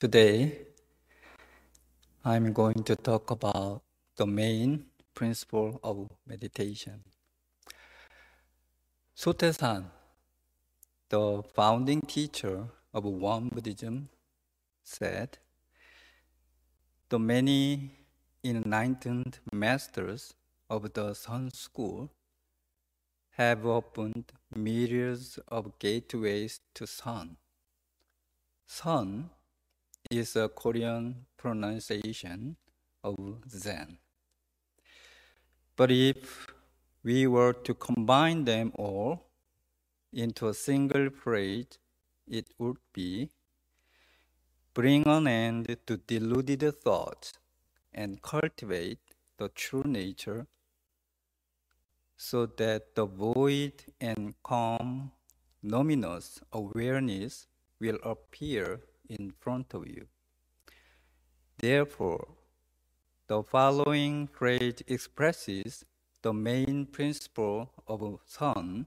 Today, I'm going to talk about the main principle of meditation. Sotaesan, the founding teacher of Won Buddhism, said, The many enlightened masters of the Seon School have opened myriads of gateways to Seon. Seon is a Korean pronunciation of Zen. But if we were to combine them all into a single phrase, it would be bring an end to deluded thoughts and cultivate the true nature so that the void and calm, luminous awareness will appear in front of you. Therefore, the following phrase expresses the main principle of Seon.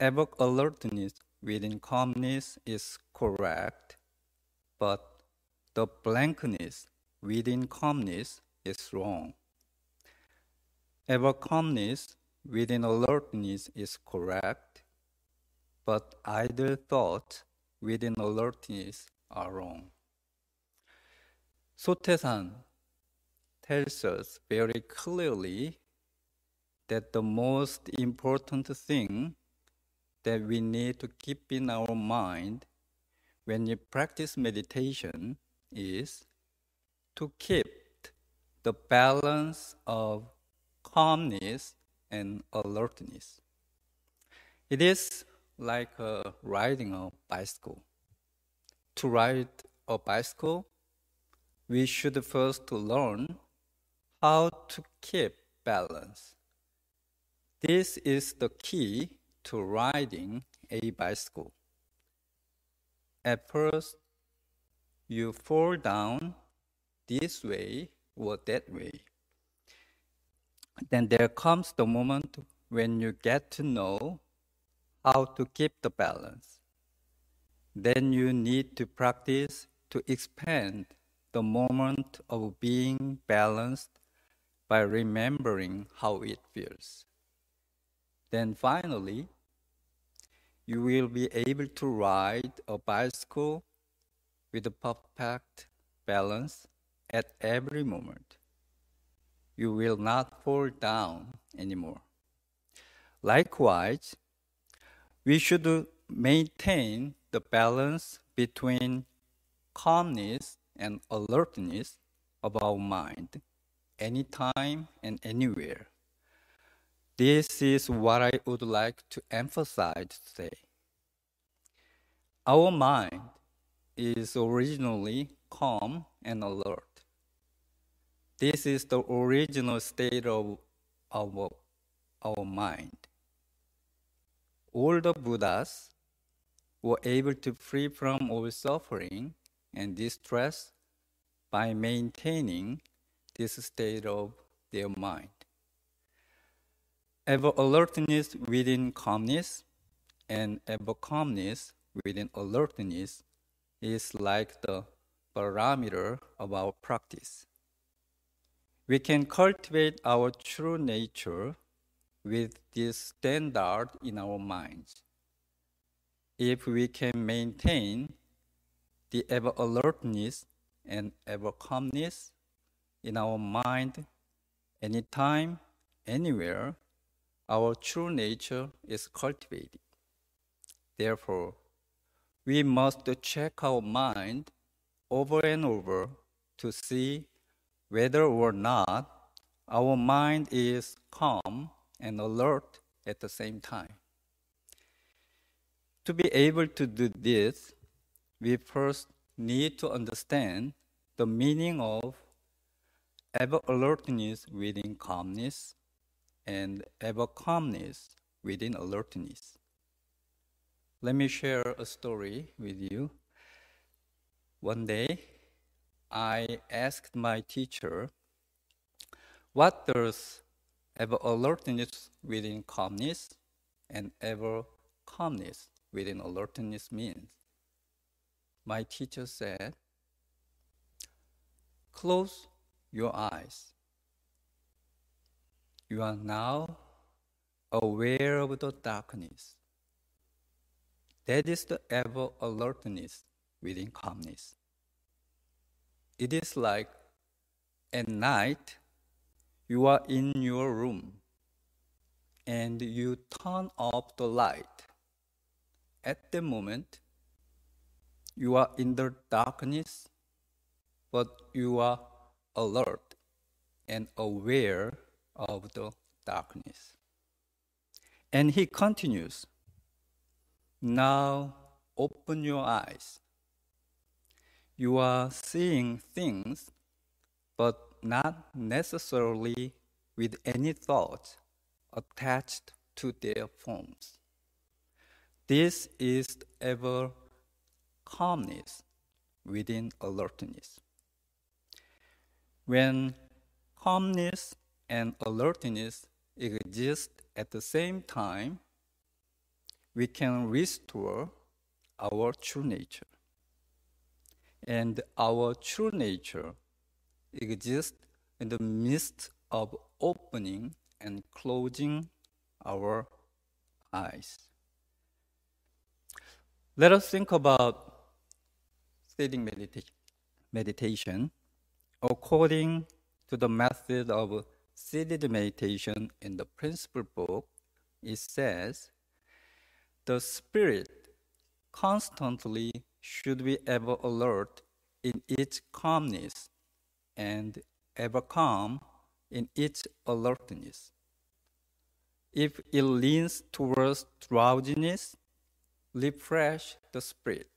Evoke alertness within calmness is correct, but the blankness within calmness is wrong. Ever calmness within alertness is correct, but idle thoughts within alertness are wrong. Sotaesan tells us very clearly that the most important thing that we need to keep in our mind when we practice meditation is to keep the balance of calmness and alertness. It is like uh, riding a bicycle. To ride a bicycle, we should first learn how to keep balance. This is the key to riding a bicycle. At first, you fall down this way or that way. Then there comes the moment when you get to know how to keep the balance. Then you need to practice to expand the moment of being balanced by remembering how it feels. Then finally, you will be able to ride a bicycle with a perfect balance at every moment. You will not fall down anymore. Likewise, we should maintain the balance between calmness and alertness of our mind anytime and anywhere. This is what I would like to emphasize today. Our mind is originally calm and alert. This is the original state of our, our mind all the Buddhas were able to free from all suffering and distress by maintaining this state of their mind. Ever alertness within calmness and ever calmness within alertness is like the barometer of our practice. We can cultivate our true nature with this standard in our minds. If we can maintain the ever alertness and ever calmness in our mind anytime, anywhere, our true nature is cultivated. Therefore, we must check our mind over and over to see whether or not our mind is calm and alert at the same time. To be able to do this, we first need to understand the meaning of ever alertness within calmness and ever calmness within alertness. Let me share a story with you. One day, I asked my teacher, What does ever alertness within calmness and ever calmness within alertness means. My teacher said, close your eyes. You are now aware of the darkness. That is the ever alertness within calmness. It is like at night you are in your room and you turn off the light. At the moment, you are in the darkness, but you are alert and aware of the darkness. And he continues Now open your eyes. You are seeing things, but not necessarily with any thought attached to their forms. This is ever calmness within alertness. When calmness and alertness exist at the same time, we can restore our true nature. And our true nature exists in the midst of opening and closing our eyes. Let us think about sitting medita- meditation according to the method of seated meditation in the principal book. It says, the spirit constantly should be ever alert in its calmness and ever calm in its alertness. If it leans towards drowsiness, refresh the spirit.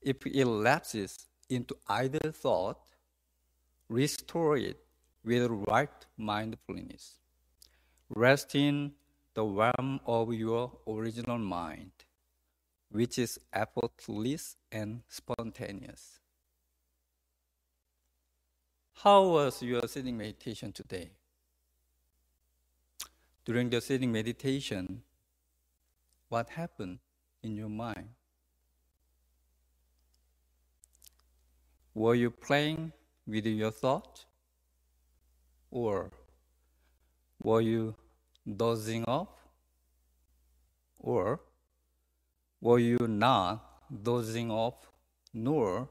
If it lapses into idle thought, restore it with right mindfulness. Rest in the realm of your original mind, which is effortless and spontaneous. How was your sitting meditation today? During the sitting meditation, what happened in your mind? Were you playing with your thought? Or were you dozing off? Or were you not dozing off nor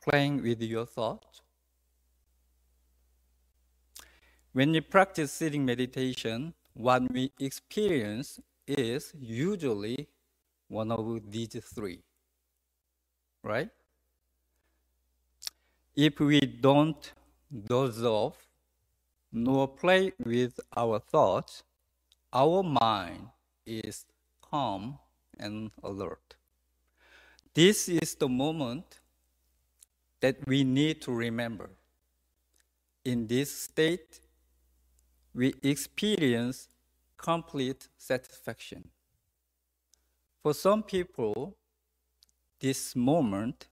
playing with your thoughts? When we practice sitting meditation, what we experience is usually one of these three. Right? If we don't doze off nor play with our thoughts, our mind is calm and alert. This is the moment that we need to remember. In this state, we experience complete satisfaction. For some people, this moment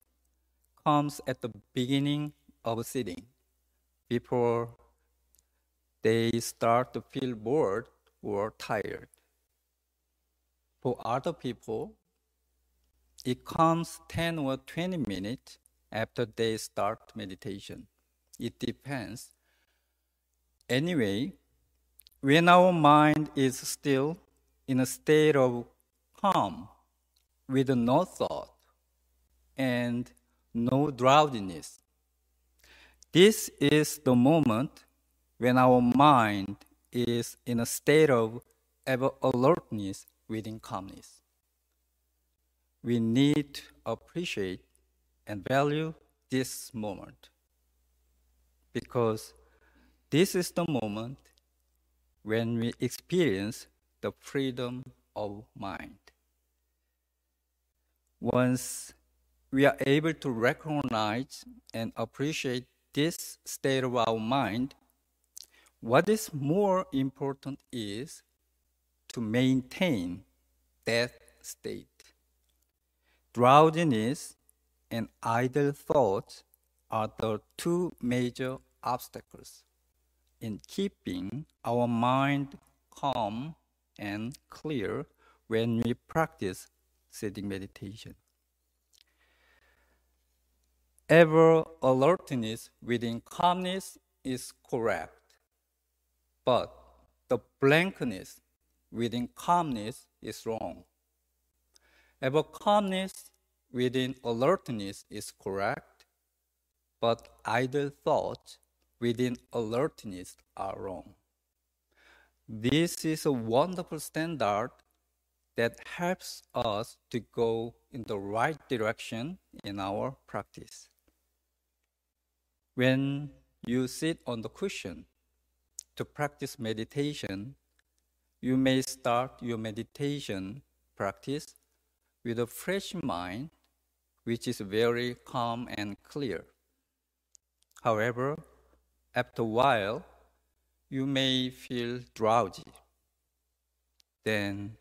comes at the beginning of sitting, before they start to feel bored or tired. For other people, it comes 10 or 20 minutes after they start meditation. It depends. Anyway, when our mind is still in a state of calm with no thought and no drowsiness, this is the moment when our mind is in a state of ever alertness within calmness. We need to appreciate and value this moment because this is the moment when we experience the freedom of mind. Once we are able to recognize and appreciate this state of our mind, what is more important is to maintain that state. Drowsiness and idle thoughts are the two major obstacles in keeping our mind calm and clear when we practice sitting meditation. ever alertness within calmness is correct, but the blankness within calmness is wrong. Ever calmness within alertness is correct, but idle thoughts within alertness are wrong. This is a wonderful standard that helps us to go in the right direction in our practice. When you sit on the cushion to practice meditation, you may start your meditation practice with a fresh mind, which is very calm and clear. However, after a while, you may feel drowsy. Then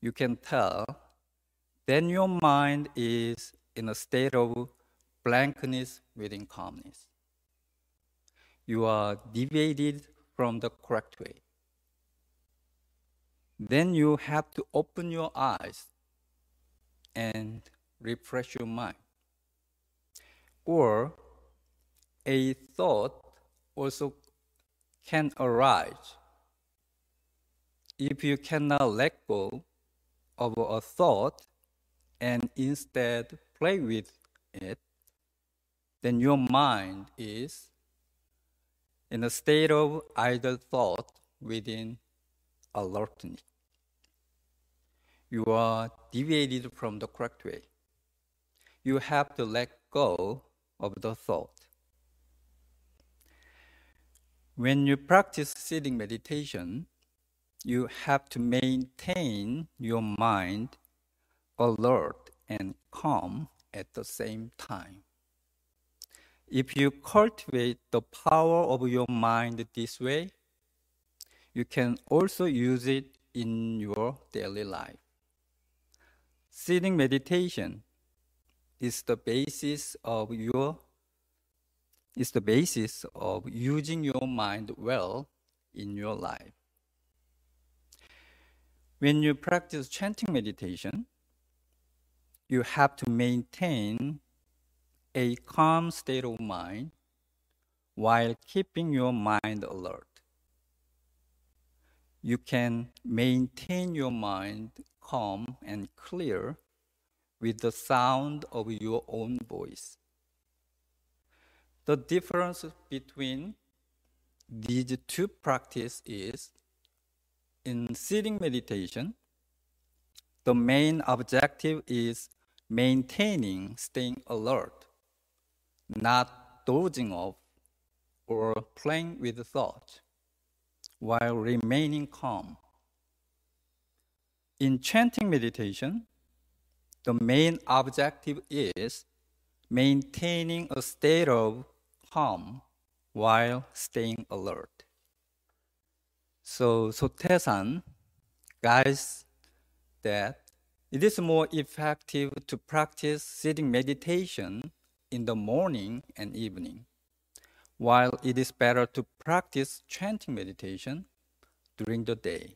you can tell then your mind is in a state of blankness within calmness. You are deviated from the correct way. Then you have to open your eyes and refresh your mind. Or a thought also can arise. If you cannot let go of a thought and instead play with it, then your mind is in a state of idle thought within alertness. You are deviated from the correct way. You have to let go of the thought. When you practice sitting meditation, you have to maintain your mind alert and calm at the same time. If you cultivate the power of your mind this way, you can also use it in your daily life. Sitting meditation is the basis of your is the basis of using your mind well in your life. When you practice chanting meditation, you have to maintain a calm state of mind while keeping your mind alert. You can maintain your mind calm and clear with the sound of your own voice. The difference between these two practices is in sitting meditation, the main objective is maintaining staying alert, not dozing off or playing with thoughts, while remaining calm. In chanting meditation, the main objective is maintaining a state of calm while staying alert. So Sotaesan guides that it is more effective to practice sitting meditation in the morning and evening, while it is better to practice chanting meditation during the day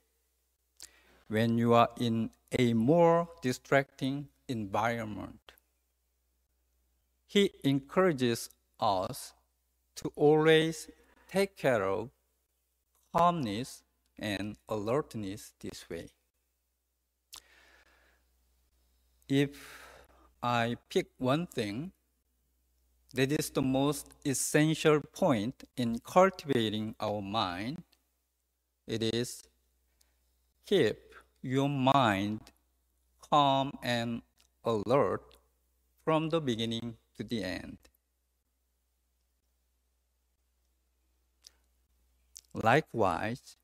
when you are in a more distracting environment. He encourages us to always take care of calmness and alertness this way. If I pick one thing that is the most essential point in cultivating our mind, it is keep your mind calm and alert from the beginning to the end. Likewise,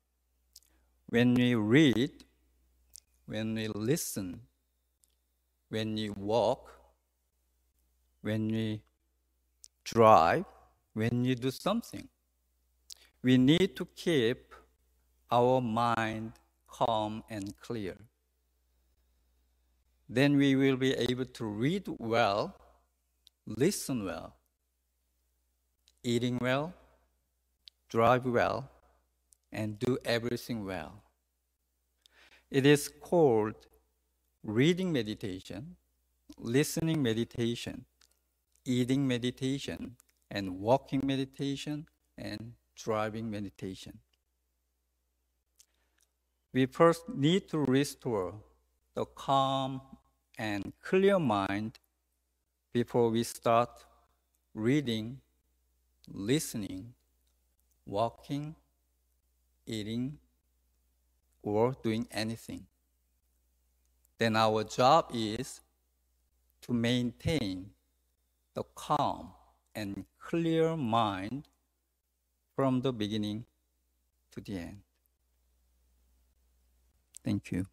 when we read, when we listen, when we walk, when we drive, when we do something, we need to keep our mind calm and clear. Then we will be able to read well, listen well, eating well, drive well, and do everything well. It is called reading meditation, listening meditation, eating meditation and walking meditation and driving meditation. We first need to restore the calm and clear mind before we start reading, listening, walking, eating, or doing anything. Then our job is to maintain the calm and clear mind from the beginning to the end. Thank you.